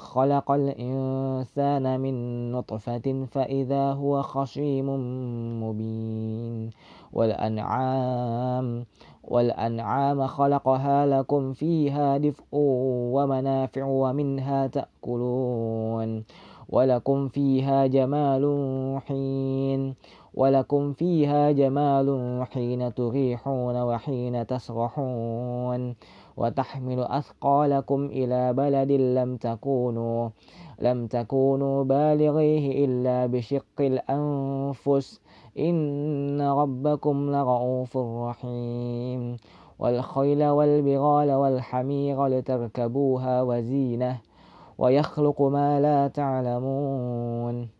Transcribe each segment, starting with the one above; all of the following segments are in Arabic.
خلق الإنسان من نطفة فإذا هو خصيم مبين. والأنعام والأنعام خلقها لكم فيها دفء ومنافع ومنها تأكلون. ولكم فيها جمال حين. ولكم فيها جمال حين تريحون وحين تسرحون وتحمل أثقالكم إلى بلد لم تكونوا لم تكونوا بالغيه إلا بشق الأنفس. إن ربكم لرؤوف رحيم. والخيل والبغال والحمير لتركبوها وزينة ويخلق ما لا تعلمون.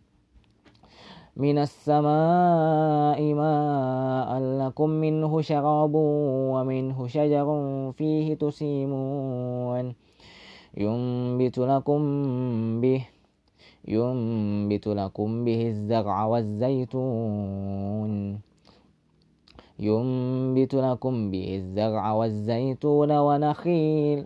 من السماء ماء لكم منه شراب ومنه شجر فيه تسيمون ينبت لكم به ينبت لكم به الزرع والزيتون ينبت لكم به الزرع والزيتون ونخيل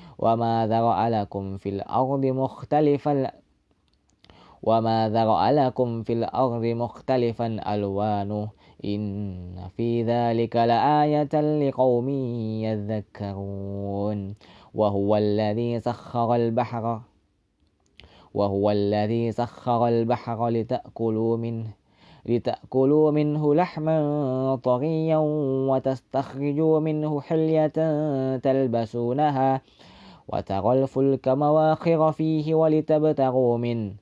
وما ذرأ لكم في الأرض مختلفا وما ذرأ لكم في الأرض مختلفا ألوانه إن في ذلك لآية لقوم يذكرون وهو الذي سخر البحر وهو الذي سخر البحر لتأكلوا منه لتأكلوا منه لحما طريا وتستخرجوا منه حلية تلبسونها وترى الفلك مواخر فيه ولتبتغوا منه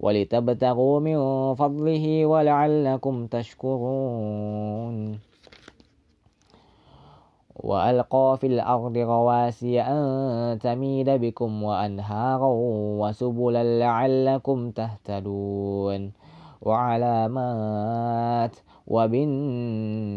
ولتبتغوا من فضله ولعلكم تشكرون. وألقى في الأرض رواسي أن تميد بكم وأنهارا وسبلا لعلكم تهتدون. وعلامات وبالنجم.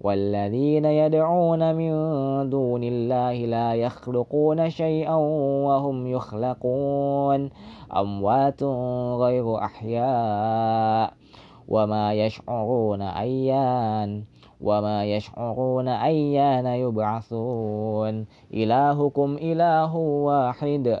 والذين يدعون من دون الله لا يخلقون شيئا وهم يخلقون أموات غير أحياء وما يشعرون أيان وما يشعرون أيان يبعثون. إلهكم إله واحد.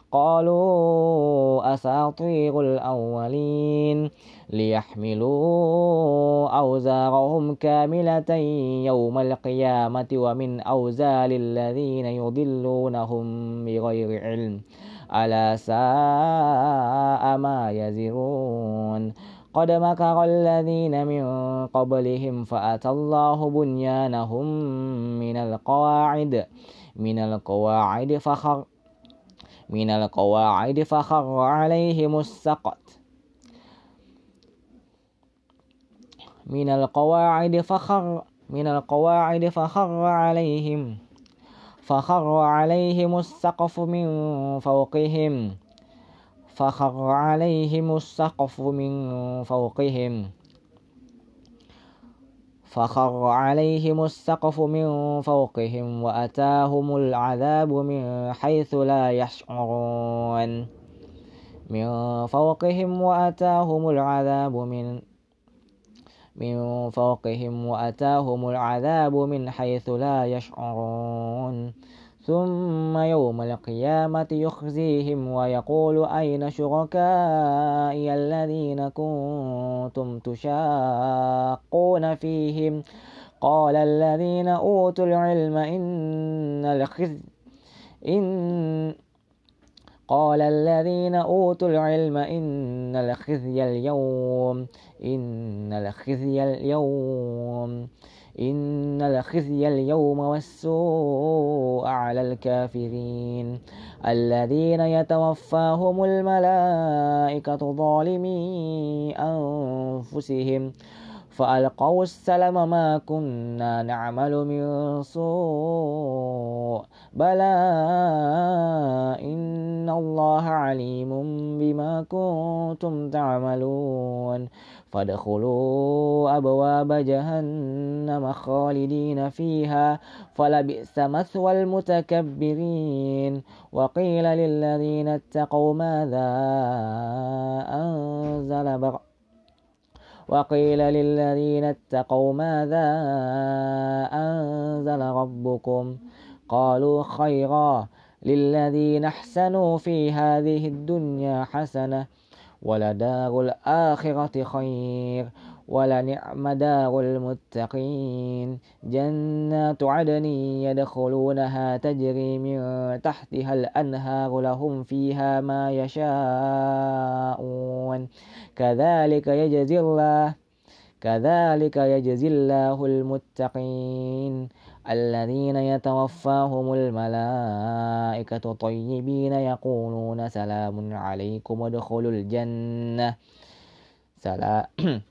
قالوا أساطير الأولين ليحملوا أوزارهم كاملة يوم القيامة ومن أوزار الذين يضلونهم بغير علم. ألا ساء ما يزرون. قد مكر الذين من قبلهم فأتى الله بنيانهم من القواعد من القواعد فخر من القواعد فخر عليهم السقط. من القواعد فخر من القواعد فخر عليهم فخر عليهم السقف من فوقهم فخر عليهم السقف من فوقهم. فخر عليهم السقف من فوقهم وأتاهم العذاب من حيث لا يشعرون. من فوقهم وأتاهم العذاب من من فوقهم وأتاهم العذاب من حيث لا يشعرون. ثم يوم القيامة يخزيهم ويقول أين شركائي الذين كنتم تشاقون فيهم؟ قال الذين أوتوا العلم إن الخزي إن قال الذين أوتوا العلم إن الخزي اليوم إن الخزي اليوم. إن الخزي اليوم والسوء على الكافرين. الذين يتوفاهم الملائكة ظالمي أنفسهم. فألقوا السلم ما كنا نعمل من سوء. بلى إن الله عليم بما كنتم تعملون. فادخلوا أبواب جهنم خالدين فيها فلبئس مثوى المتكبرين. وقيل للذين اتقوا ماذا أنزل بر وقيل للذين اتقوا ماذا أنزل ربكم. قالوا خيرا. للذين أحسنوا في هذه الدنيا حسنة ولدار الآخرة خير ولنعم دار المتقين. جنات عدن يدخلونها تجري من تحتها الأنهار لهم فيها ما يشاءون. كذلك يجزي الله كذلك يجزي الله المتقين. الذين يتوفاهم الملائكة طيبين يقولون سلام عليكم ادخلوا الجنة. سلام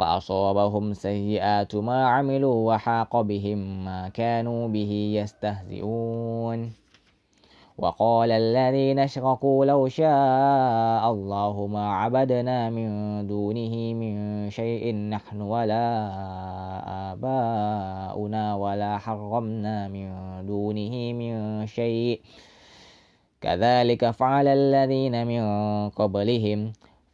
فأصابهم سيئات ما عملوا وحاق بهم ما كانوا به يستهزئون. وقال الذين اشركوا لو شاء الله ما عبدنا من دونه من شيء نحن ولا آباؤنا ولا حرمنا من دونه من شيء. كذلك فعل الذين من قبلهم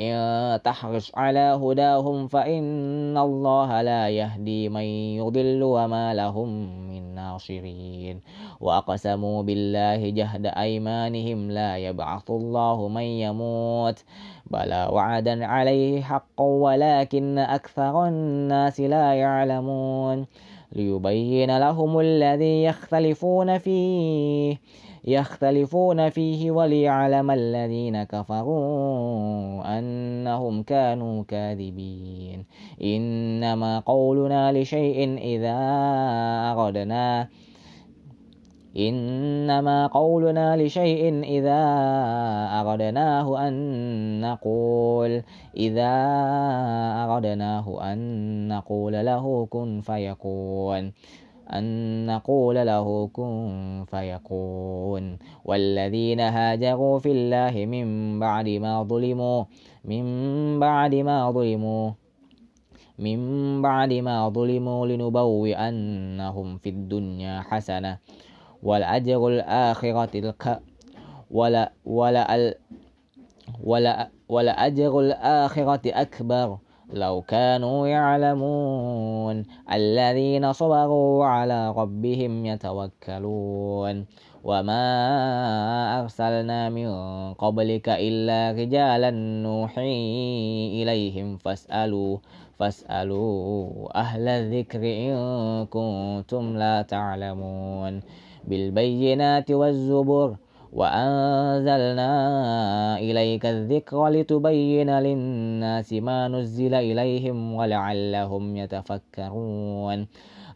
إن تحرص على هداهم فإن الله لا يهدي من يضل وما لهم من ناصرين. وأقسموا بالله جهد أيمانهم لا يبعث الله من يموت. بلى وعدا عليه حق ولكن أكثر الناس لا يعلمون. ليبين لهم الذي يختلفون فيه. يختلفون فيه وليعلم الذين كفروا أنهم كانوا كاذبين. إنما قولنا لشيء إذا أردنا. إنما قولنا لشيء إذا أردناه أن نقول. إذا أردناه أن نقول له كن فيكون. أن نقول له كن فيكون. والذين هاجروا في الله من بعد ما ظلموا من بعد ما ظلموا من بعد ما ظلموا لنبوئنهم في الدنيا حسنة والأجر الآخرة الك ولا ولا ولا ولا أجر الآخرة أكبر. لو كانوا يعلمون الذين صبروا على ربهم يتوكلون. وما أرسلنا من قبلك إلا رجالا نوحي إليهم فاسألوا فاسألوا أهل الذكر إن كنتم لا تعلمون. بالبينات والزبر وأنزلنا إليك الذكر لتبين للناس ما نزل إليهم ولعلهم يتفكرون.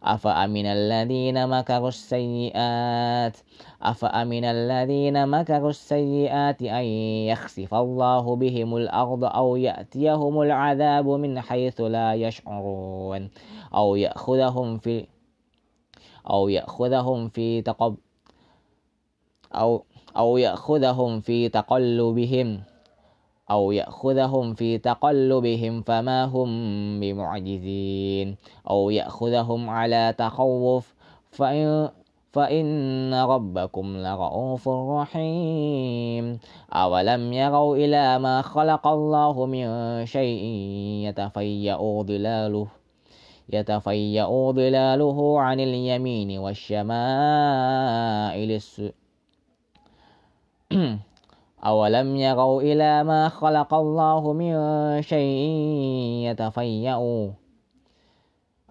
أفأمن الذين مكروا السيئات؟ أفأمن الذين مكروا السيئات أن يخسف الله بهم الأرض أو يأتيهم العذاب من حيث لا يشعرون؟ أو يأخذهم في أو يأخذهم في تقب أو أو يأخذهم في تقلبهم أو يأخذهم في تقلبهم فما هم بمعجزين أو يأخذهم على تخوف فإن فإن ربكم لرؤوف رحيم. أولم يروا إلى ما خلق الله من شيء يتفيأ ظلاله يتفيأ ظلاله عن اليمين والشمائل أولم يروا إلى ما خلق الله من شيء يتفيأ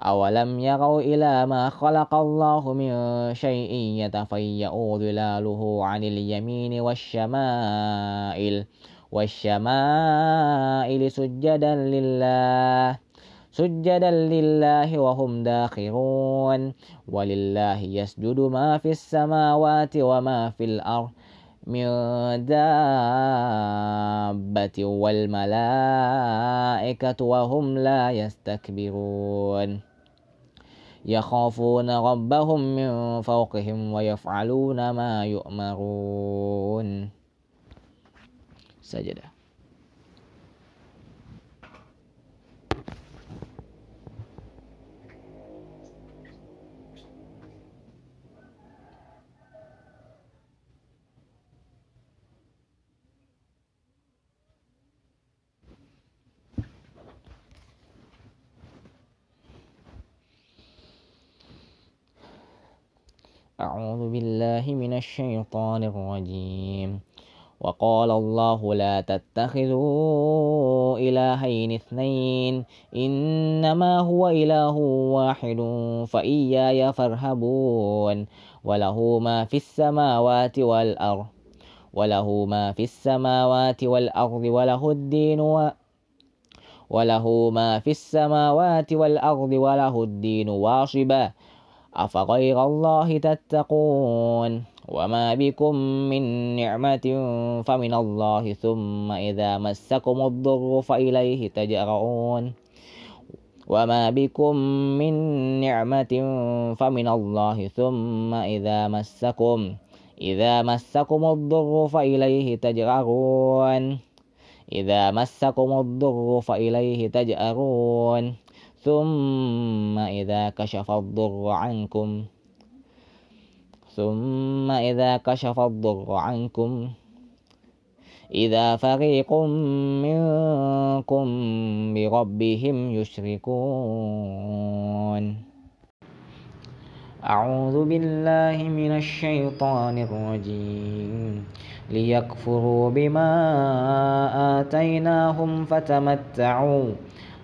أولم يروا إلى ما خلق الله من شيء يتفيأ ظلاله عن اليمين والشمائل. والشمائل سجدا لله سجدا لله وهم داخرون. ولله يسجد ما في السماوات وما في الأرض. من دابة والملائكة وهم لا يستكبرون. يخافون ربهم من فوقهم ويفعلون ما يؤمرون. سجدة. أعوذ بالله من الشيطان الرجيم. وقال الله لا تتخذوا إلهين اثنين إنما هو إله واحد فإياي فارهبون. وله ما في السماوات والأرض وله ما في السماوات والأرض وله الدين و وله ما في السماوات والأرض وله الدين واصبا. أفغير الله تتقون؟ وما بكم من نعمة فمن الله ثم إذا مسكم الضر فإليه تجرؤون وما بكم من نعمة فمن الله ثم إذا مسكم إذا مسكم الضر فإليه تجرؤون إذا مسكم الضر فإليه تجأرون ثم إذا كشف الضر عنكم ثم إذا كشف الضر عنكم إذا فريق منكم بربهم يشركون. أعوذ بالله من الشيطان الرجيم. ليكفروا بما آتيناهم فتمتعوا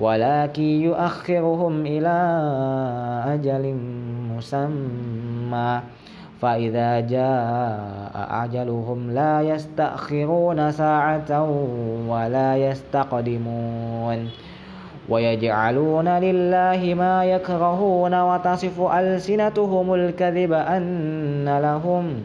ولكن يؤخرهم إلى أجل مسمى. فإذا جاء أجلهم لا يستأخرون ساعة ولا يستقدمون. ويجعلون لله ما يكرهون وتصف ألسنتهم الكذب أن لهم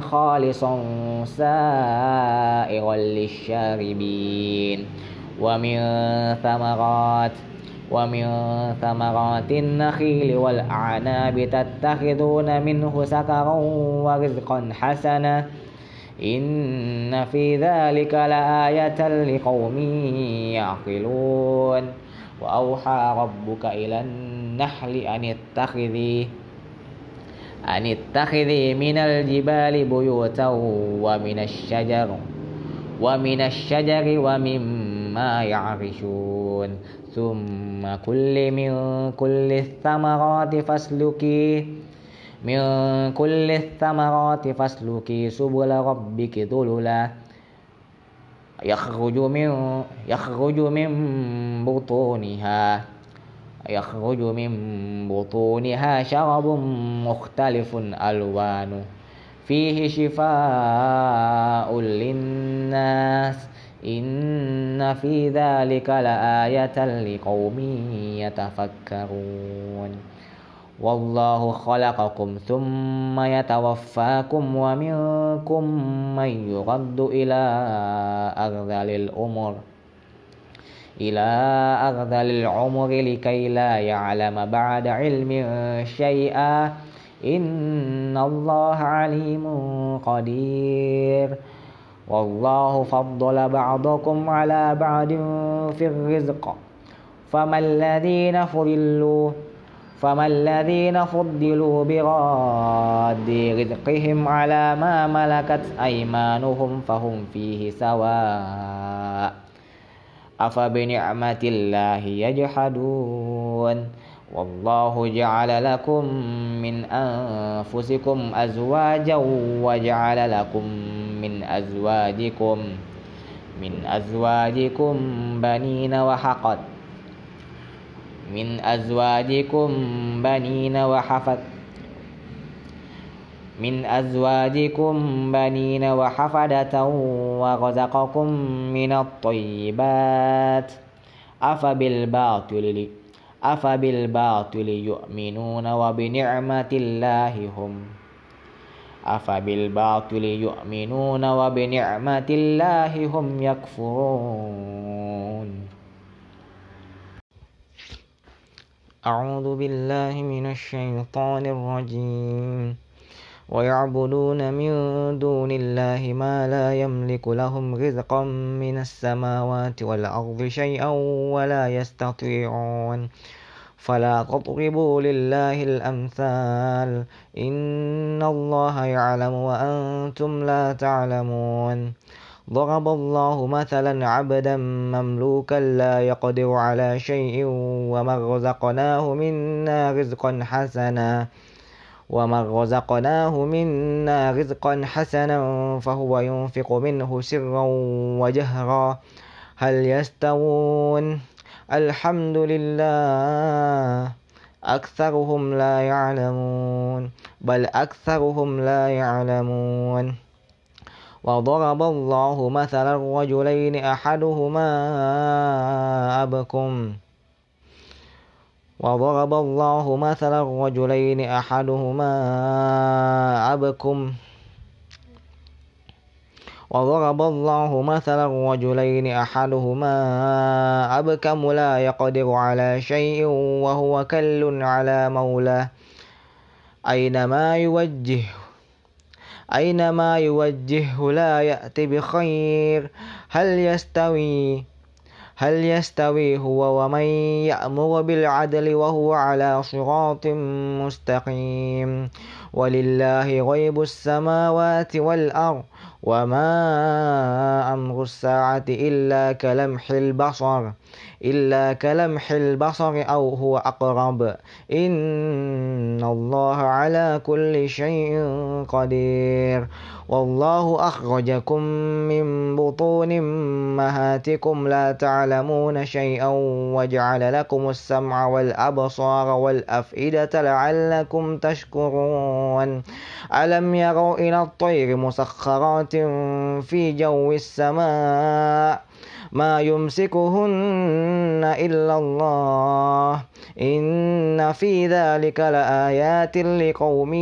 خالصا سائغا للشاربين ومن ثمرات ومن ثمرات النخيل والأعناب تتخذون منه سكرا ورزقا حسنا إن في ذلك لآية لقوم يعقلون وأوحى ربك إلى النحل أن اتخذي أن اتخذي من الجبال بيوتا ومن الشجر ومن الشجر ومما يعرشون ثم كل من كل الثمرات فاسلكي من كل الثمرات فاسلكي سبل ربك ذللا يخرج من يخرج من بطونها يخرج من بطونها شرب مختلف ألوانه فيه شفاء للناس. إن في ذلك لآية لقوم يتفكرون. والله خلقكم ثم يتوفاكم ومنكم من يرد إلى أرذل الأمر. إلى أرذل العمر لكي لا يعلم بعد علم شيئا. إن الله عليم قدير. والله فضل بعضكم على بعض في الرزق. فما الذين فضلوا فما الذين فضلوا براد رزقهم على ما ملكت أيمانهم فهم فيه سواء. أفبنعمة الله يجحدون والله جعل لكم من أنفسكم أزواجا وجعل لكم من أزواجكم من أزواجكم بنين وحقد من أزواجكم بنين وحفد من أزواجكم بنين وحفدة ورزقكم من الطيبات. أفبالباطل أفبالباطل يؤمنون وبنعمة الله هم. أفبالباطل يؤمنون وبنعمة الله هم يكفرون. أعوذ بالله من الشيطان الرجيم. ويعبدون من دون الله ما لا يملك لهم رزقا من السماوات والأرض شيئا ولا يستطيعون. فلا تضربوا لله الأمثال. إن الله يعلم وأنتم لا تعلمون. ضرب الله مثلا عبدا مملوكا لا يقدر على شيء ومن رزقناه منا رزقا حسنا. ومن رزقناه منا رزقا حسنا فهو ينفق منه سرا وجهرا هل يستوون الحمد لله أكثرهم لا يعلمون بل أكثرهم لا يعلمون وضرب الله مثلا رجلين أحدهما أبكم وضرب الله مثلا رجلين أحدهما أبكم. وضرب الله مثلا رجلين أحدهما أبكم لا يقدر على شيء وهو كل على مولاه. أينما يوجه أينما يوجهه لا يأتي بخير. هل يستوي؟ هل يستوي هو ومن يأمر بالعدل وهو على صراط مستقيم؟ ولله غيب السماوات والأرض. وما أمر الساعة إلا كلمح البصر إلا كلمح البصر أو هو أقرب. إن الله على كل شيء قدير. والله أخرجكم من بطون أمهاتكم لا تعلمون شيئا وجعل لكم السمع والأبصار والأفئدة لعلكم تشكرون. ألم يروا إلى الطير مسخرات في جو السماء ما يمسكهن إلا الله إن في ذلك لآيات لقوم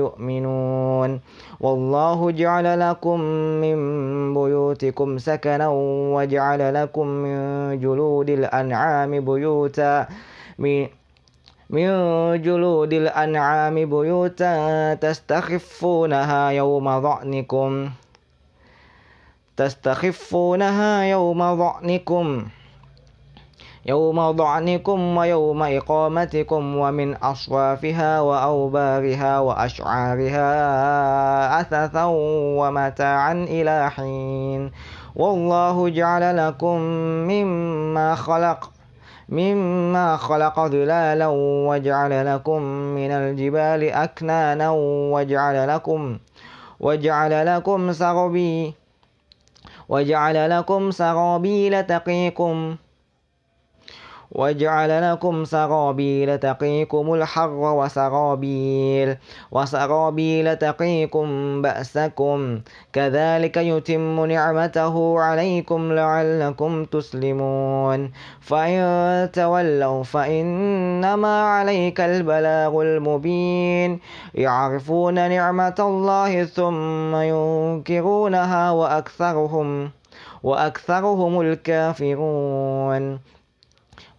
يؤمنون والله جعل لكم من بيوتكم سكنا وجعل لكم من جلود الأنعام بيوتا من من جلود الأنعام بيوتا تستخفونها يوم ظعنكم. تستخفونها يوم ظعنكم. يوم ضعنكم ويوم إقامتكم ومن أصوافها وأوبارها وأشعارها أثثا ومتاعا إلى حين. والله جعل لكم مما خلق مما خلق ظلالا وجعل لكم من الجبال أكنانا وجعل لكم وجعل لكم سربي وجعل لكم سرابيل تقيكم وجعل لكم سرابيل تقيكم الحر وسرابيل وسرابيل تقيكم بأسكم. كذلك يتم نعمته عليكم لعلكم تسلمون. فإن تولوا فإنما عليك البلاغ المبين. يعرفون نعمة الله ثم ينكرونها وأكثرهم وأكثرهم الكافرون.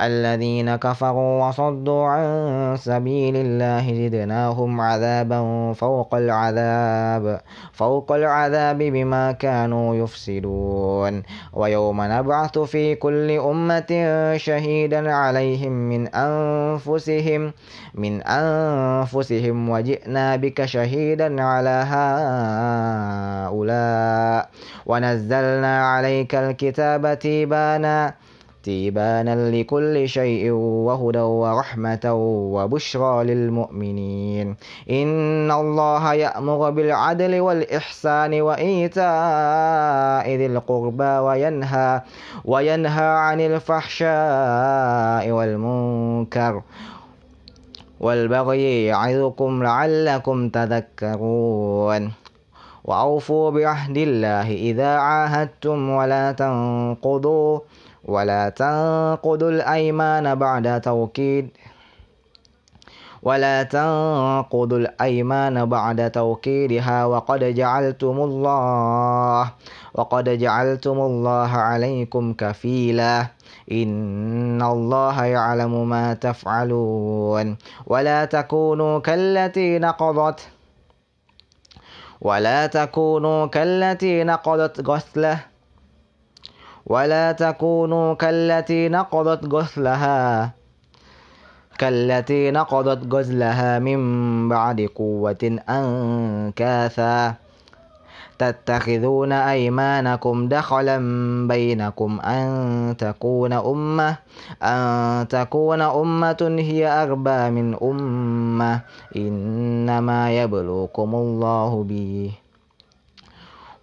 الذين كفروا وصدوا عن سبيل الله زدناهم عذابا فوق العذاب فوق العذاب بما كانوا يفسدون. ويوم نبعث في كل أمة شهيدا عليهم من أنفسهم من أنفسهم وجئنا بك شهيدا على هؤلاء. ونزلنا عليك الكتاب تيبانا تيبانا لكل شيء وهدى ورحمة وبشرى للمؤمنين. إن الله يأمر بالعدل والإحسان وإيتاء ذي القربى وينهى وينهى عن الفحشاء والمنكر. والبغي يعظكم لعلكم تذكرون. وأوفوا بعهد الله إذا عاهدتم ولا تنقضوا. ولا تنقضوا الأيمان بعد توكيد. ولا تنقضوا الأيمان بعد توكيدها وقد جعلتم الله وقد جعلتم الله عليكم كفيلا. إن الله يعلم ما تفعلون. ولا تكونوا كالتي نقضت ولا تكونوا كالتي نقضت غسله ولا تكونوا كالتي نقضت غسلها كالتي نقضت غزلها من بعد قوة أنكاثا. تتخذون أيمانكم دخلا بينكم أن تكون أمة أن تكون أمة هي أربى من أمة. إنما يبلوكم الله به.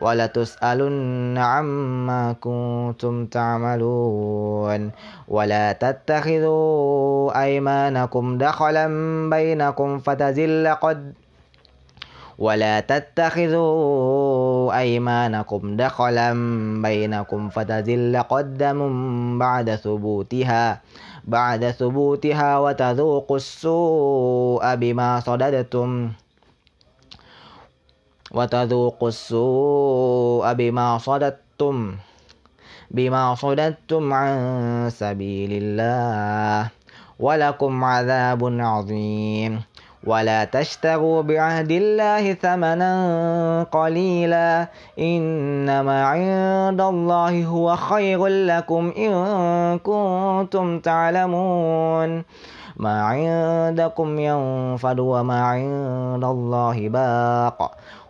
ولتسألن عما كنتم تعملون ولا تتخذوا أيمانكم دخلا بينكم فتزل قد ولا تتخذوا أيمانكم دخلا بينكم فتزل قدم بعد ثبوتها بعد ثبوتها وتذوقوا السوء بما صددتم. وتذوقوا السوء بما صددتم بما صددتم عن سبيل الله ولكم عذاب عظيم. ولا تشتروا بعهد الله ثمنا قليلا إنما عند الله هو خير لكم إن كنتم تعلمون. ما عندكم ينفد وما عند الله باق.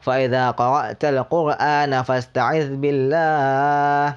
فإذا قرأت القرآن فاستعذ بالله.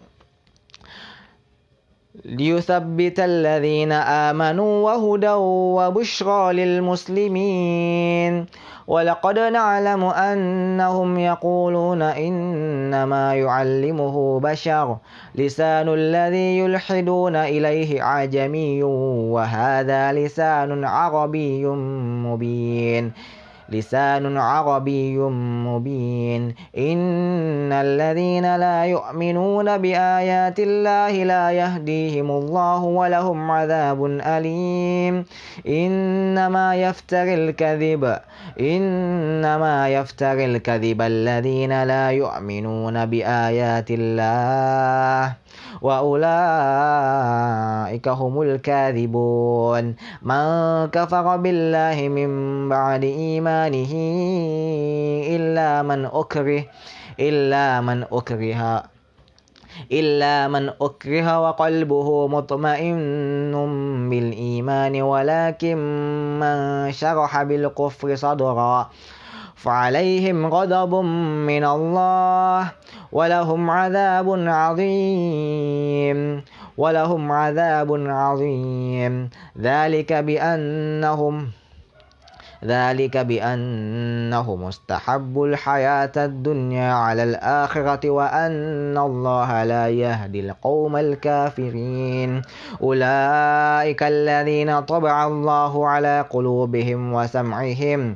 ليثبت الذين آمنوا وهدى وبشرى للمسلمين. ولقد نعلم أنهم يقولون إنما يعلمه بشر. لسان الذي يلحدون إليه عجمي وهذا لسان عربي مبين. لسان عربي مبين. إن الذين لا يؤمنون بآيات الله لا يهديهم الله ولهم عذاب أليم. إنما يفتر الكذب إنما يفتر الكذب الذين لا يؤمنون بآيات الله. وأولئك هم الكاذبون. من كفر بالله من بعد إيمانه إلا من أكره إلا من أكره إلا من أكره وقلبه مطمئن بالإيمان ولكن من شرح بالكفر صدرا. فعليهم غضب من الله ولهم عذاب عظيم ولهم عذاب عظيم. ذلك بأنهم ذلك بأنهم استحبوا الحياة الدنيا على الآخرة وأن الله لا يهدي القوم الكافرين. أولئك الذين طبع الله على قلوبهم وسمعهم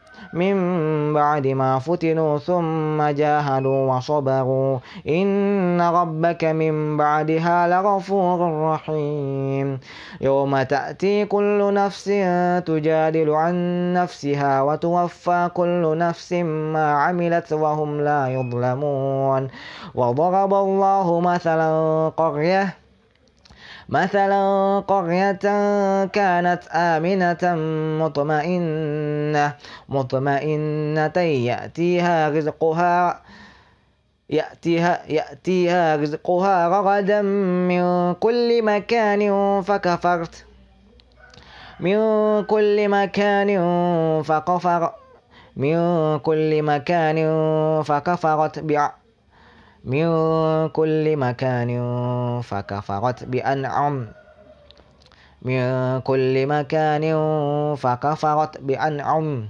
من بعد ما فتنوا ثم جاهدوا وصبروا. إن ربك من بعدها لغفور رحيم. يوم تأتي كل نفس تجادل عن نفسها وتوفى كل نفس ما عملت وهم لا يظلمون. وضرب الله مثلا قرية مثلا قرية كانت آمنة مطمئنة مطمئنة يأتيها رزقها يأتيها, يأتيها رزقها رغدا من كل مكان فكفرت من كل مكان فكفر من كل مكان فكفرت بع من كل مكان فكفرت بأنعم. من كل مكان فكفرت بأنعم.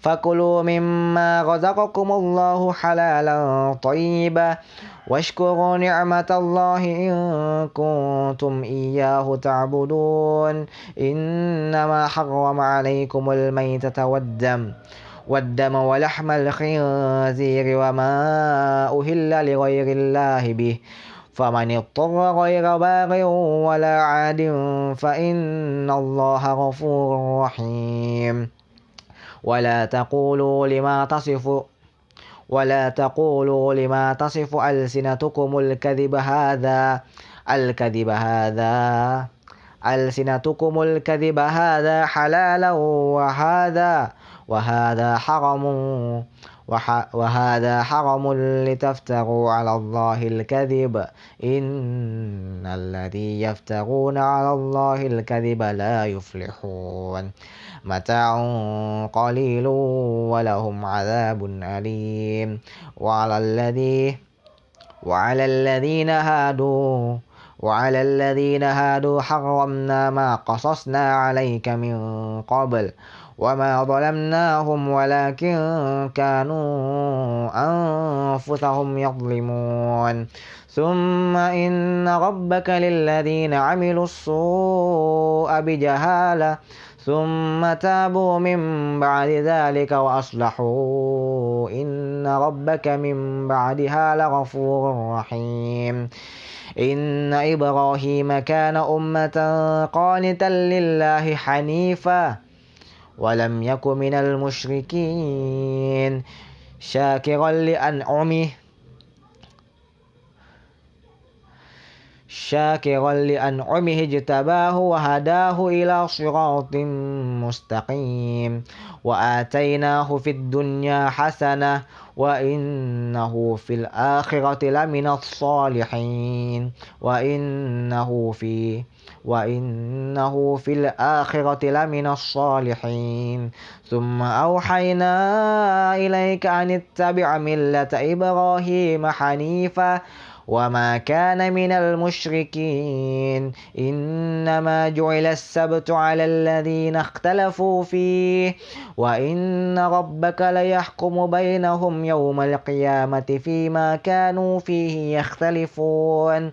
فكلوا مما رزقكم الله حلالا طيبا. واشكروا نعمة الله إن كنتم إياه تعبدون. إنما حرم عليكم الميتة والدم والدم ولحم الخنزير وما أهل لغير الله به. فمن اضطر غير باغ ولا عاد فإن الله غفور رحيم. ولا تقولوا لما تصف ولا تقولوا لما تصف ألسنتكم الكذب هذا الكذب هذا ألسنتكم الكذب هذا حلالا وهذا وهذا حرم وهذا حرم لتفتروا على الله الكذب. إن الذي يفترون على الله الكذب لا يفلحون. متاع قليل ولهم عذاب أليم. وعلى الذي وعلى الذين هادوا وعلى الذين هادوا حرمنا ما قصصنا عليك من قبل. وما ظلمناهم ولكن كانوا أنفسهم يظلمون. ثم إن ربك للذين عملوا السوء بجهالة ثم تابوا من بعد ذلك وأصلحوا إن ربك من بعدها لغفور رحيم. إن إبراهيم كان أمة قانتا لله حنيفا. ولم يك من المشركين. شاكرا لأنعمه. شاكرا لأنعمه اجتباه وهداه إلى صراط مستقيم. وآتيناه في الدنيا حسنة وإنه في الآخرة لمن الصالحين. وإنه في وإنه في الآخرة لمن الصالحين ثم أوحينا إليك أن اتبع ملة إبراهيم حنيفا وما كان من المشركين إنما جعل السبت على الذين اختلفوا فيه وإن ربك ليحكم بينهم يوم القيامة فيما كانوا فيه يختلفون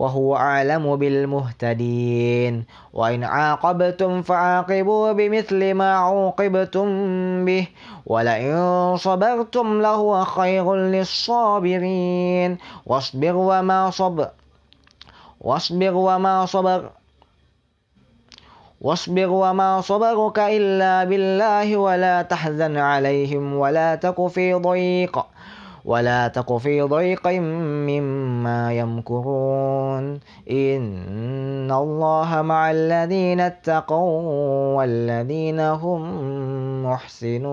وهو أعلم بالمهتدين. وإن عاقبتم فعاقبوا بمثل ما عوقبتم به ولئن صبرتم لهو خير للصابرين. واصبر وما صبر واصبر وما صبر واصبر وما صبرك إلا بالله ولا تحزن عليهم ولا تك في ضيق. ولا تك في ضيق مما يمكرون. إن الله مع الذين اتقوا والذين هم محسنون.